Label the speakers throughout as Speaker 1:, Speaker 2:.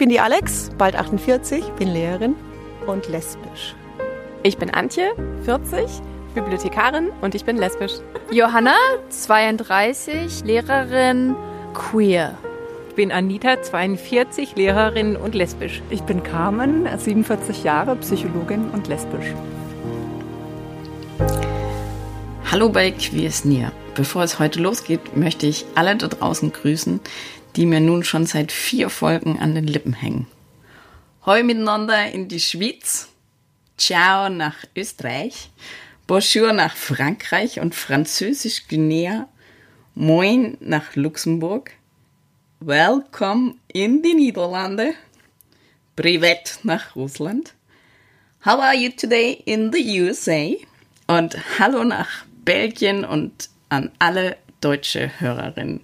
Speaker 1: bin die Alex, bald 48, bin Lehrerin und lesbisch.
Speaker 2: Ich bin Antje, 40, Bibliothekarin und ich bin lesbisch.
Speaker 3: Johanna, 32, Lehrerin, queer.
Speaker 4: Ich bin Anita, 42, Lehrerin und lesbisch.
Speaker 5: Ich bin Carmen, 47 Jahre, Psychologin und lesbisch.
Speaker 6: Hallo bei Queers Near. Bevor es heute losgeht, möchte ich alle da draußen grüßen, die mir nun schon seit vier Folgen an den Lippen hängen. Hoi miteinander in die Schweiz. Ciao nach Österreich. Bonjour nach Frankreich und Französisch Guinea. Moin nach Luxemburg. Welcome in die Niederlande. Privet nach Russland. How are you today in the USA? Und hallo nach Belgien und an alle deutsche Hörerinnen.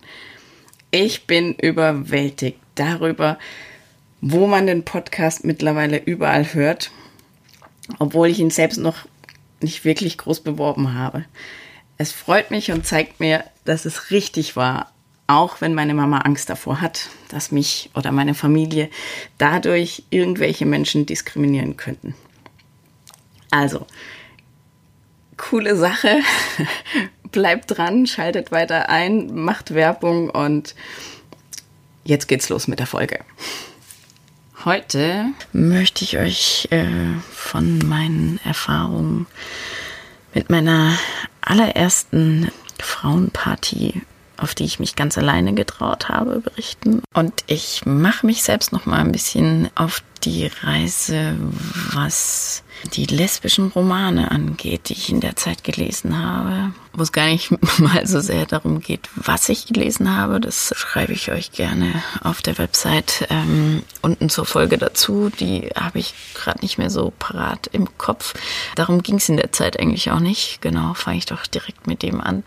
Speaker 6: Ich bin überwältigt darüber, wo man den Podcast mittlerweile überall hört, obwohl ich ihn selbst noch nicht wirklich groß beworben habe. Es freut mich und zeigt mir, dass es richtig war, auch wenn meine Mama Angst davor hat, dass mich oder meine Familie dadurch irgendwelche Menschen diskriminieren könnten. Also, coole Sache. Bleibt dran, schaltet weiter ein, macht Werbung und jetzt geht's los mit der Folge. Heute möchte ich euch äh, von meinen Erfahrungen mit meiner allerersten Frauenparty, auf die ich mich ganz alleine getraut habe, berichten. Und ich mache mich selbst noch mal ein bisschen auf die Reise, was die lesbischen Romane angeht, die ich in der Zeit gelesen habe, wo es gar nicht mal so sehr darum geht, was ich gelesen habe. Das schreibe ich euch gerne auf der Website ähm, unten zur Folge dazu. Die habe ich gerade nicht mehr so parat im Kopf. Darum ging es in der Zeit eigentlich auch nicht. Genau, fange ich doch direkt mit dem an.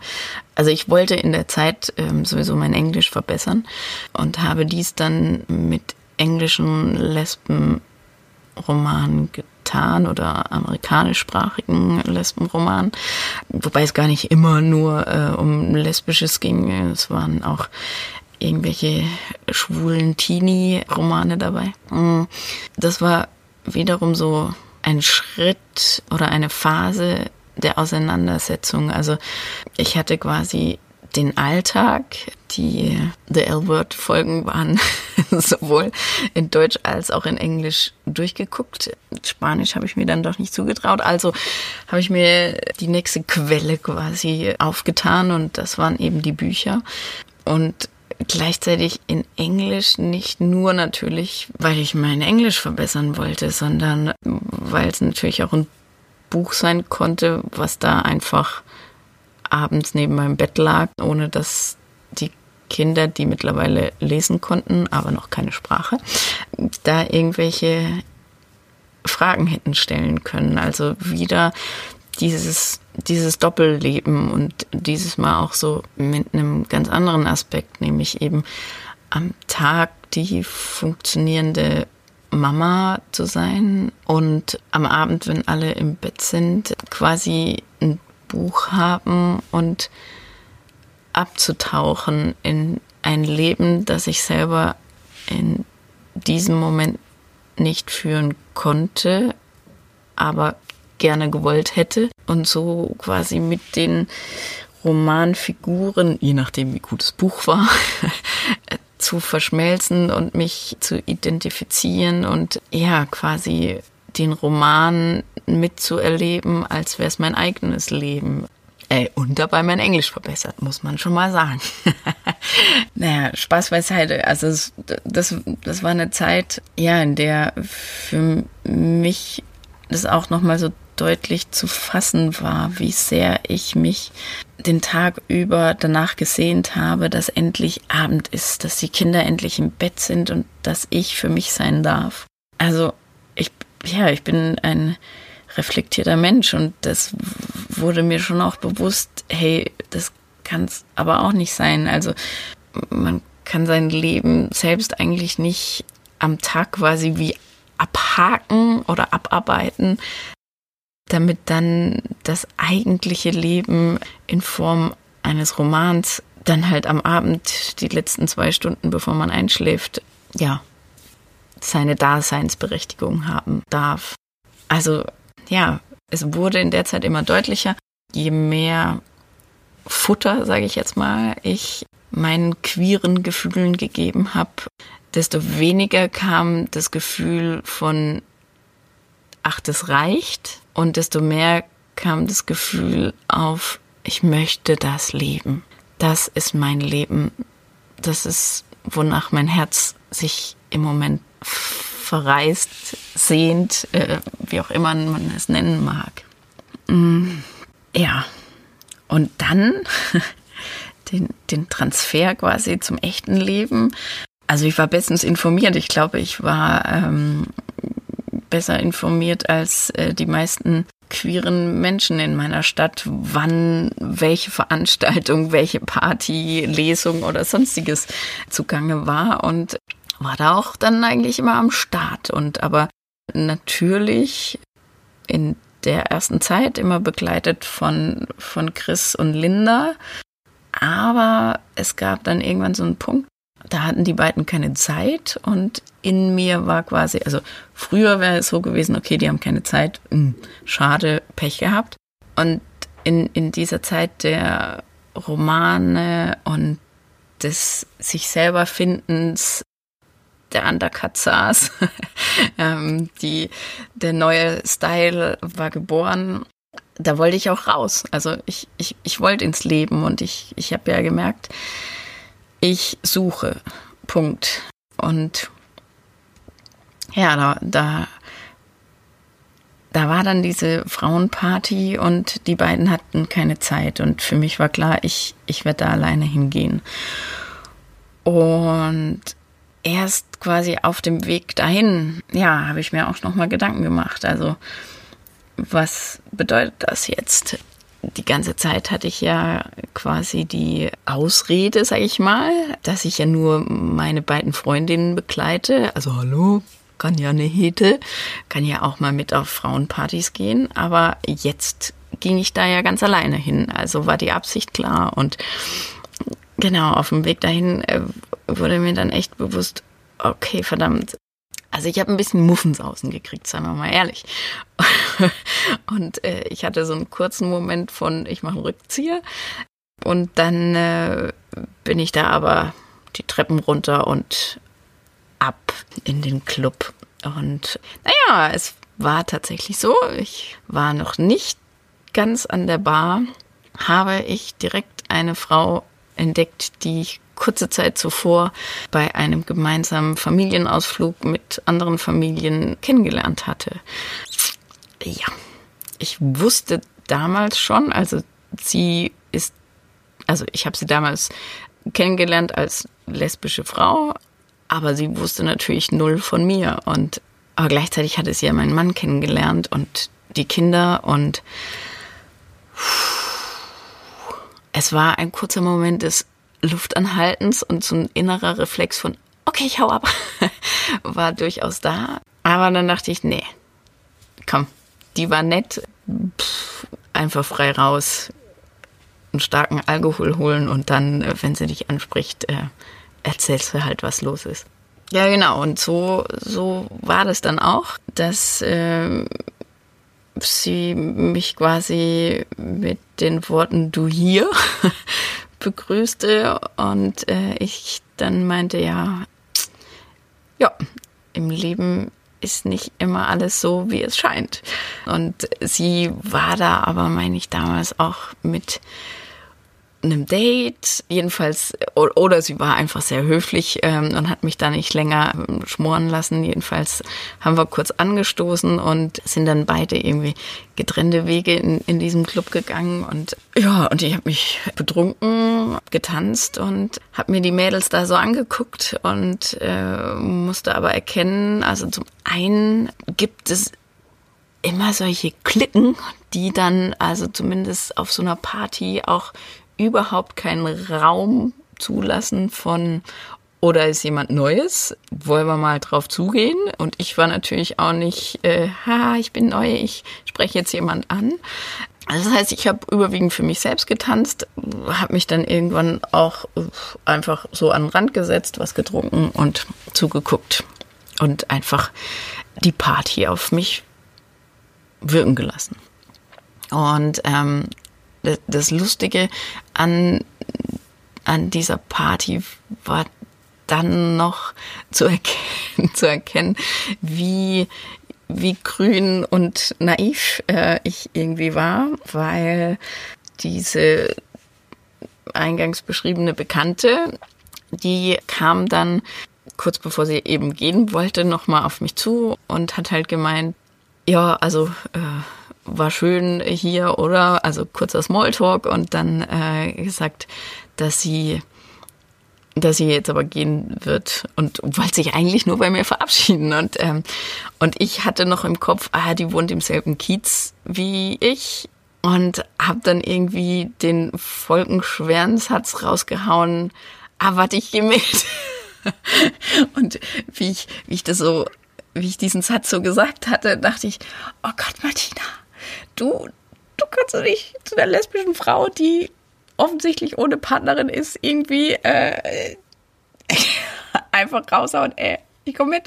Speaker 6: Also ich wollte in der Zeit ähm, sowieso mein Englisch verbessern und habe dies dann mit englischen Lesbenromanen getan oder amerikanischsprachigen Lesbenromanen, wobei es gar nicht immer nur äh, um Lesbisches ging. Es waren auch irgendwelche schwulen Teenie-Romane dabei. Mm, das war wiederum so ein Schritt oder eine Phase der Auseinandersetzung. Also ich hatte quasi den Alltag. Die The L-Word-Folgen waren sowohl in Deutsch als auch in Englisch durchgeguckt. Spanisch habe ich mir dann doch nicht zugetraut. Also habe ich mir die nächste Quelle quasi aufgetan und das waren eben die Bücher. Und gleichzeitig in Englisch nicht nur natürlich, weil ich mein Englisch verbessern wollte, sondern weil es natürlich auch ein Buch sein konnte, was da einfach abends neben meinem Bett lag, ohne dass die Kinder, die mittlerweile lesen konnten, aber noch keine Sprache, da irgendwelche Fragen hätten stellen können. Also wieder dieses, dieses Doppelleben und dieses Mal auch so mit einem ganz anderen Aspekt, nämlich eben am Tag die funktionierende Mama zu sein und am Abend, wenn alle im Bett sind, quasi ein Buch haben und abzutauchen in ein Leben, das ich selber in diesem Moment nicht führen konnte, aber gerne gewollt hätte. Und so quasi mit den Romanfiguren, je nachdem wie gut das Buch war, zu verschmelzen und mich zu identifizieren und ja, quasi den Roman mitzuerleben, als wäre es mein eigenes Leben. Ey, und dabei mein Englisch verbessert, muss man schon mal sagen. naja, Spaß beiseite. Also das, das, das war eine Zeit, ja, in der für mich das auch nochmal so deutlich zu fassen war, wie sehr ich mich den Tag über danach gesehnt habe, dass endlich Abend ist, dass die Kinder endlich im Bett sind und dass ich für mich sein darf. Also ich, ja, ich bin ein reflektierter Mensch und das wurde mir schon auch bewusst, hey, das kann es aber auch nicht sein. Also man kann sein Leben selbst eigentlich nicht am Tag quasi wie abhaken oder abarbeiten, damit dann das eigentliche Leben in Form eines Romans dann halt am Abend die letzten zwei Stunden, bevor man einschläft, ja, seine Daseinsberechtigung haben darf. Also ja, es wurde in der Zeit immer deutlicher, je mehr Futter, sage ich jetzt mal, ich meinen queeren Gefühlen gegeben habe, desto weniger kam das Gefühl von, ach, das reicht, und desto mehr kam das Gefühl auf, ich möchte das leben. Das ist mein Leben. Das ist, wonach mein Herz sich im Moment verreist, sehnt, äh, wie auch immer man es nennen mag. Mm, ja, und dann den, den Transfer quasi zum echten Leben. Also ich war bestens informiert. Ich glaube, ich war ähm, besser informiert als äh, die meisten queeren Menschen in meiner Stadt, wann welche Veranstaltung, welche Party, Lesung oder sonstiges zugange war und war da auch dann eigentlich immer am Start und aber natürlich in der ersten Zeit immer begleitet von, von Chris und Linda. Aber es gab dann irgendwann so einen Punkt, da hatten die beiden keine Zeit und in mir war quasi, also früher wäre es so gewesen, okay, die haben keine Zeit, mh, hm, schade, Pech gehabt. Und in, in dieser Zeit der Romane und des sich selber Findens der Undercut saß, ähm, die, der neue Style war geboren. Da wollte ich auch raus. Also ich, ich, ich wollte ins Leben und ich, ich habe ja gemerkt, ich suche. Punkt. Und ja, da, da, da war dann diese Frauenparty und die beiden hatten keine Zeit. Und für mich war klar, ich, ich werde da alleine hingehen. Und erst quasi auf dem Weg dahin, ja, habe ich mir auch nochmal Gedanken gemacht. Also, was bedeutet das jetzt? die ganze Zeit hatte ich ja quasi die Ausrede, sag ich mal, dass ich ja nur meine beiden Freundinnen begleite. Also hallo, kann ja eine Hete, kann ja auch mal mit auf Frauenpartys gehen. Aber jetzt ging ich da ja ganz alleine hin. Also war die Absicht klar. Und genau, auf dem Weg dahin äh, wurde mir dann echt bewusst, okay, verdammt, also ich habe ein bisschen Muffensausen gekriegt, sagen wir mal ehrlich. Und äh, ich hatte so einen kurzen Moment von, ich mache einen Rückzieher. Und dann äh, bin ich da aber die Treppen runter und ab in den Club. Und naja, es war tatsächlich so. Ich war noch nicht ganz an der Bar, habe ich direkt eine Frau entdeckt, die ich kurze Zeit zuvor bei einem gemeinsamen Familienausflug mit anderen Familien kennengelernt hatte. Ja, ich wusste damals schon, also sie ist, also ich habe sie damals kennengelernt als lesbische Frau, aber sie wusste natürlich null von mir und aber gleichzeitig hatte sie ja meinen Mann kennengelernt und die Kinder und es war ein kurzer Moment des Luftanhaltens und so ein innerer Reflex von, okay, ich hau ab, war durchaus da. Aber dann dachte ich, nee, komm, die war nett, pff, einfach frei raus, einen starken Alkohol holen und dann, äh, wenn sie dich anspricht, äh, erzählst du halt, was los ist. Ja, genau. Und so, so war das dann auch, dass äh, sie mich quasi mit den Worten du hier begrüßte und äh, ich dann meinte, ja, ja, im Leben ist nicht immer alles so, wie es scheint. Und sie war da aber, meine ich, damals auch mit einem Date, jedenfalls, oder sie war einfach sehr höflich ähm, und hat mich da nicht länger ähm, schmoren lassen. Jedenfalls haben wir kurz angestoßen und sind dann beide irgendwie getrennte Wege in, in diesem Club gegangen. Und ja, und ich habe mich betrunken, getanzt und habe mir die Mädels da so angeguckt und äh, musste aber erkennen, also zum einen gibt es immer solche Klicken, die dann also zumindest auf so einer Party auch überhaupt keinen Raum zulassen von oder ist jemand Neues? Wollen wir mal drauf zugehen? Und ich war natürlich auch nicht, äh, ha, ich bin neu, ich spreche jetzt jemand an. Also das heißt, ich habe überwiegend für mich selbst getanzt, habe mich dann irgendwann auch einfach so an den Rand gesetzt, was getrunken und zugeguckt. und einfach die Party auf mich wirken gelassen. Und ähm, das Lustige an, an dieser Party war dann noch zu erkennen, zu erkennen wie, wie grün und naiv äh, ich irgendwie war, weil diese eingangs beschriebene Bekannte, die kam dann kurz bevor sie eben gehen wollte, nochmal auf mich zu und hat halt gemeint, ja, also äh, war schön hier, oder? Also kurzer Smalltalk und dann äh, gesagt, dass sie dass sie jetzt aber gehen wird und wollte sich eigentlich nur bei mir verabschieden und ähm, und ich hatte noch im Kopf, ah, die wohnt im selben Kiez wie ich und habe dann irgendwie den folgenschweren Satz rausgehauen, ah, warte, ich gehe mit. und wie ich, wie ich das so, wie ich diesen Satz so gesagt hatte, dachte ich, oh Gott, Martina, du, du kannst doch nicht zu der lesbischen Frau, die offensichtlich ohne Partnerin ist, irgendwie äh, einfach raushauen, ey, ich komme mit.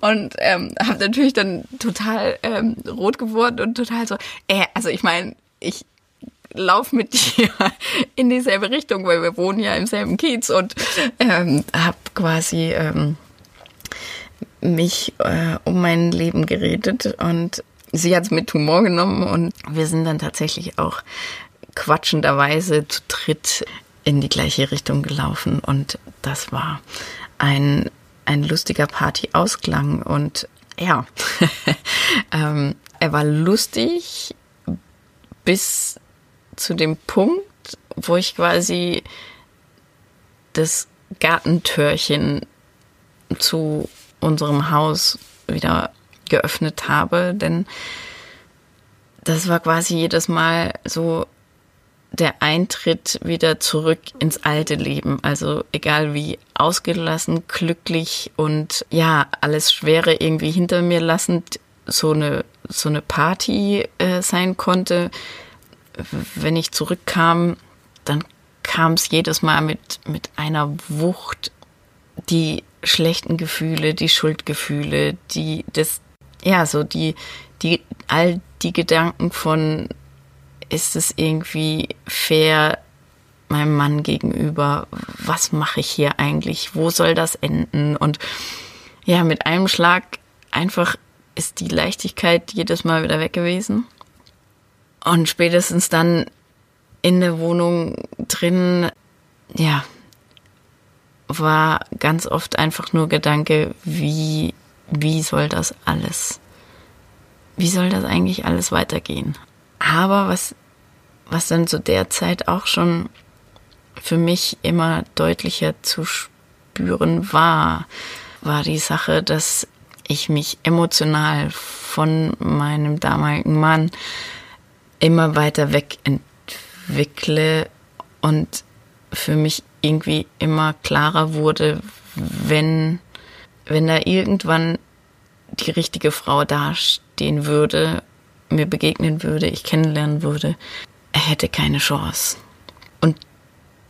Speaker 6: Und ähm, habe natürlich dann total ähm, rot geworden und total so, äh, also ich meine, ich lauf mit dir in dieselbe Richtung, weil wir wohnen ja im selben Kiez und ähm, habe quasi ähm, mich äh, um mein Leben geredet und sie hat es mit Humor genommen und wir sind dann tatsächlich auch quatschenderweise zu dritt in die gleiche Richtung gelaufen und das war ein, ein lustiger Partyausklang und ja, ähm, er war lustig bis zu dem Punkt, wo ich quasi das Gartentürchen zu unserem Haus wieder geöffnet habe, denn das war quasi jedes Mal so der Eintritt wieder zurück ins alte Leben. Also egal wie ausgelassen, glücklich und ja, alles Schwere irgendwie hinter mir lassend so eine, so eine Party äh, sein konnte. Wenn ich zurückkam, dann kam es jedes Mal mit, mit einer Wucht, die schlechten Gefühle, die Schuldgefühle, die, das, ja, so die, die, all die Gedanken von, ist es irgendwie fair meinem Mann gegenüber? Was mache ich hier eigentlich? Wo soll das enden? Und ja, mit einem Schlag einfach ist die Leichtigkeit jedes Mal wieder weg gewesen. Und spätestens dann in der Wohnung drin, ja, war ganz oft einfach nur Gedanke, wie, wie soll das alles, wie soll das eigentlich alles weitergehen? Aber was, was dann zu der Zeit auch schon für mich immer deutlicher zu spüren war, war die Sache, dass ich mich emotional von meinem damaligen Mann immer weiter weg entwickle und für mich irgendwie immer klarer wurde, wenn, wenn da irgendwann die richtige Frau dastehen würde, mir begegnen würde, ich kennenlernen würde, er hätte keine Chance. Und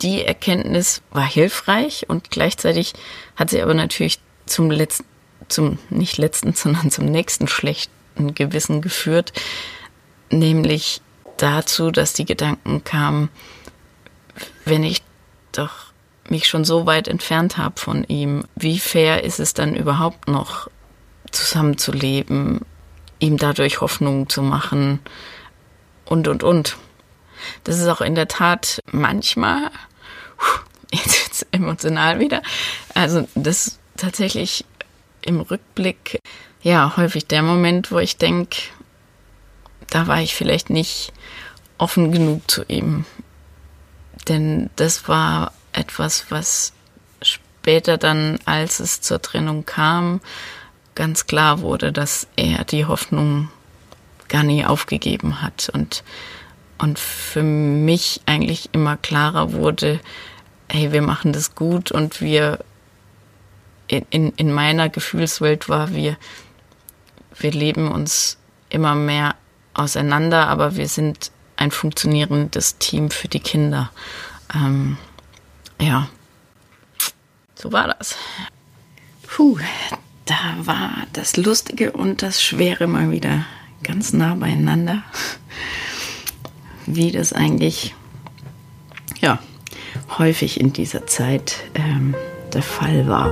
Speaker 6: die Erkenntnis war hilfreich und gleichzeitig hat sie aber natürlich zum letzten, zum nicht letzten, sondern zum nächsten schlechten Gewissen geführt, nämlich dazu, dass die Gedanken kamen, wenn ich doch mich schon so weit entfernt habe von ihm, wie fair ist es dann überhaupt noch zusammenzuleben, ihm dadurch Hoffnung zu machen und, und, und. Das ist auch in der Tat manchmal, jetzt jetzt emotional wieder, also das tatsächlich im Rückblick ja häufig der Moment, wo ich denke, da war ich vielleicht nicht offen genug zu ihm. Denn das war etwas, was später dann, als es zur Trennung kam, ganz klar wurde, dass er die Hoffnung gar nie aufgegeben hat und und für mich eigentlich immer klarer wurde, hey, wir machen das gut und wir in, in, in meiner Gefühlswelt war, wir, wir leben uns immer mehr auseinander, aber wir sind ein funktionierendes Team für die Kinder. Ähm, ja, so war das. Puh, da war das Lustige und das Schwere mal wieder ganz nah beieinander. Wie das eigentlich, ja, häufig in dieser Zeit ähm, der Fall war.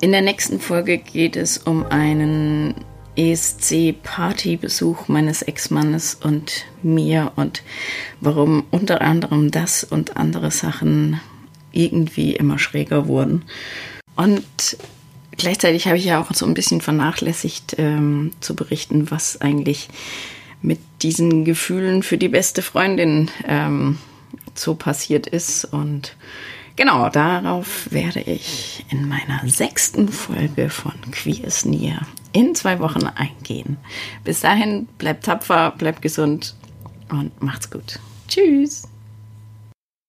Speaker 6: In der nächsten Folge geht es um einen ESC-Partybesuch meines Ex-Mannes und mir und warum unter anderem das und andere Sachen irgendwie immer schräger wurden. Und gleichzeitig habe ich ja auch so ein bisschen vernachlässigt ähm, zu berichten, was eigentlich mit diesen Gefühlen für die beste Freundin ähm, so passiert ist. Und genau darauf werde ich in meiner sechsten Folge von Queer Near in zwei Wochen eingehen. Bis dahin, bleibt tapfer, bleibt gesund und macht's gut. Tschüss.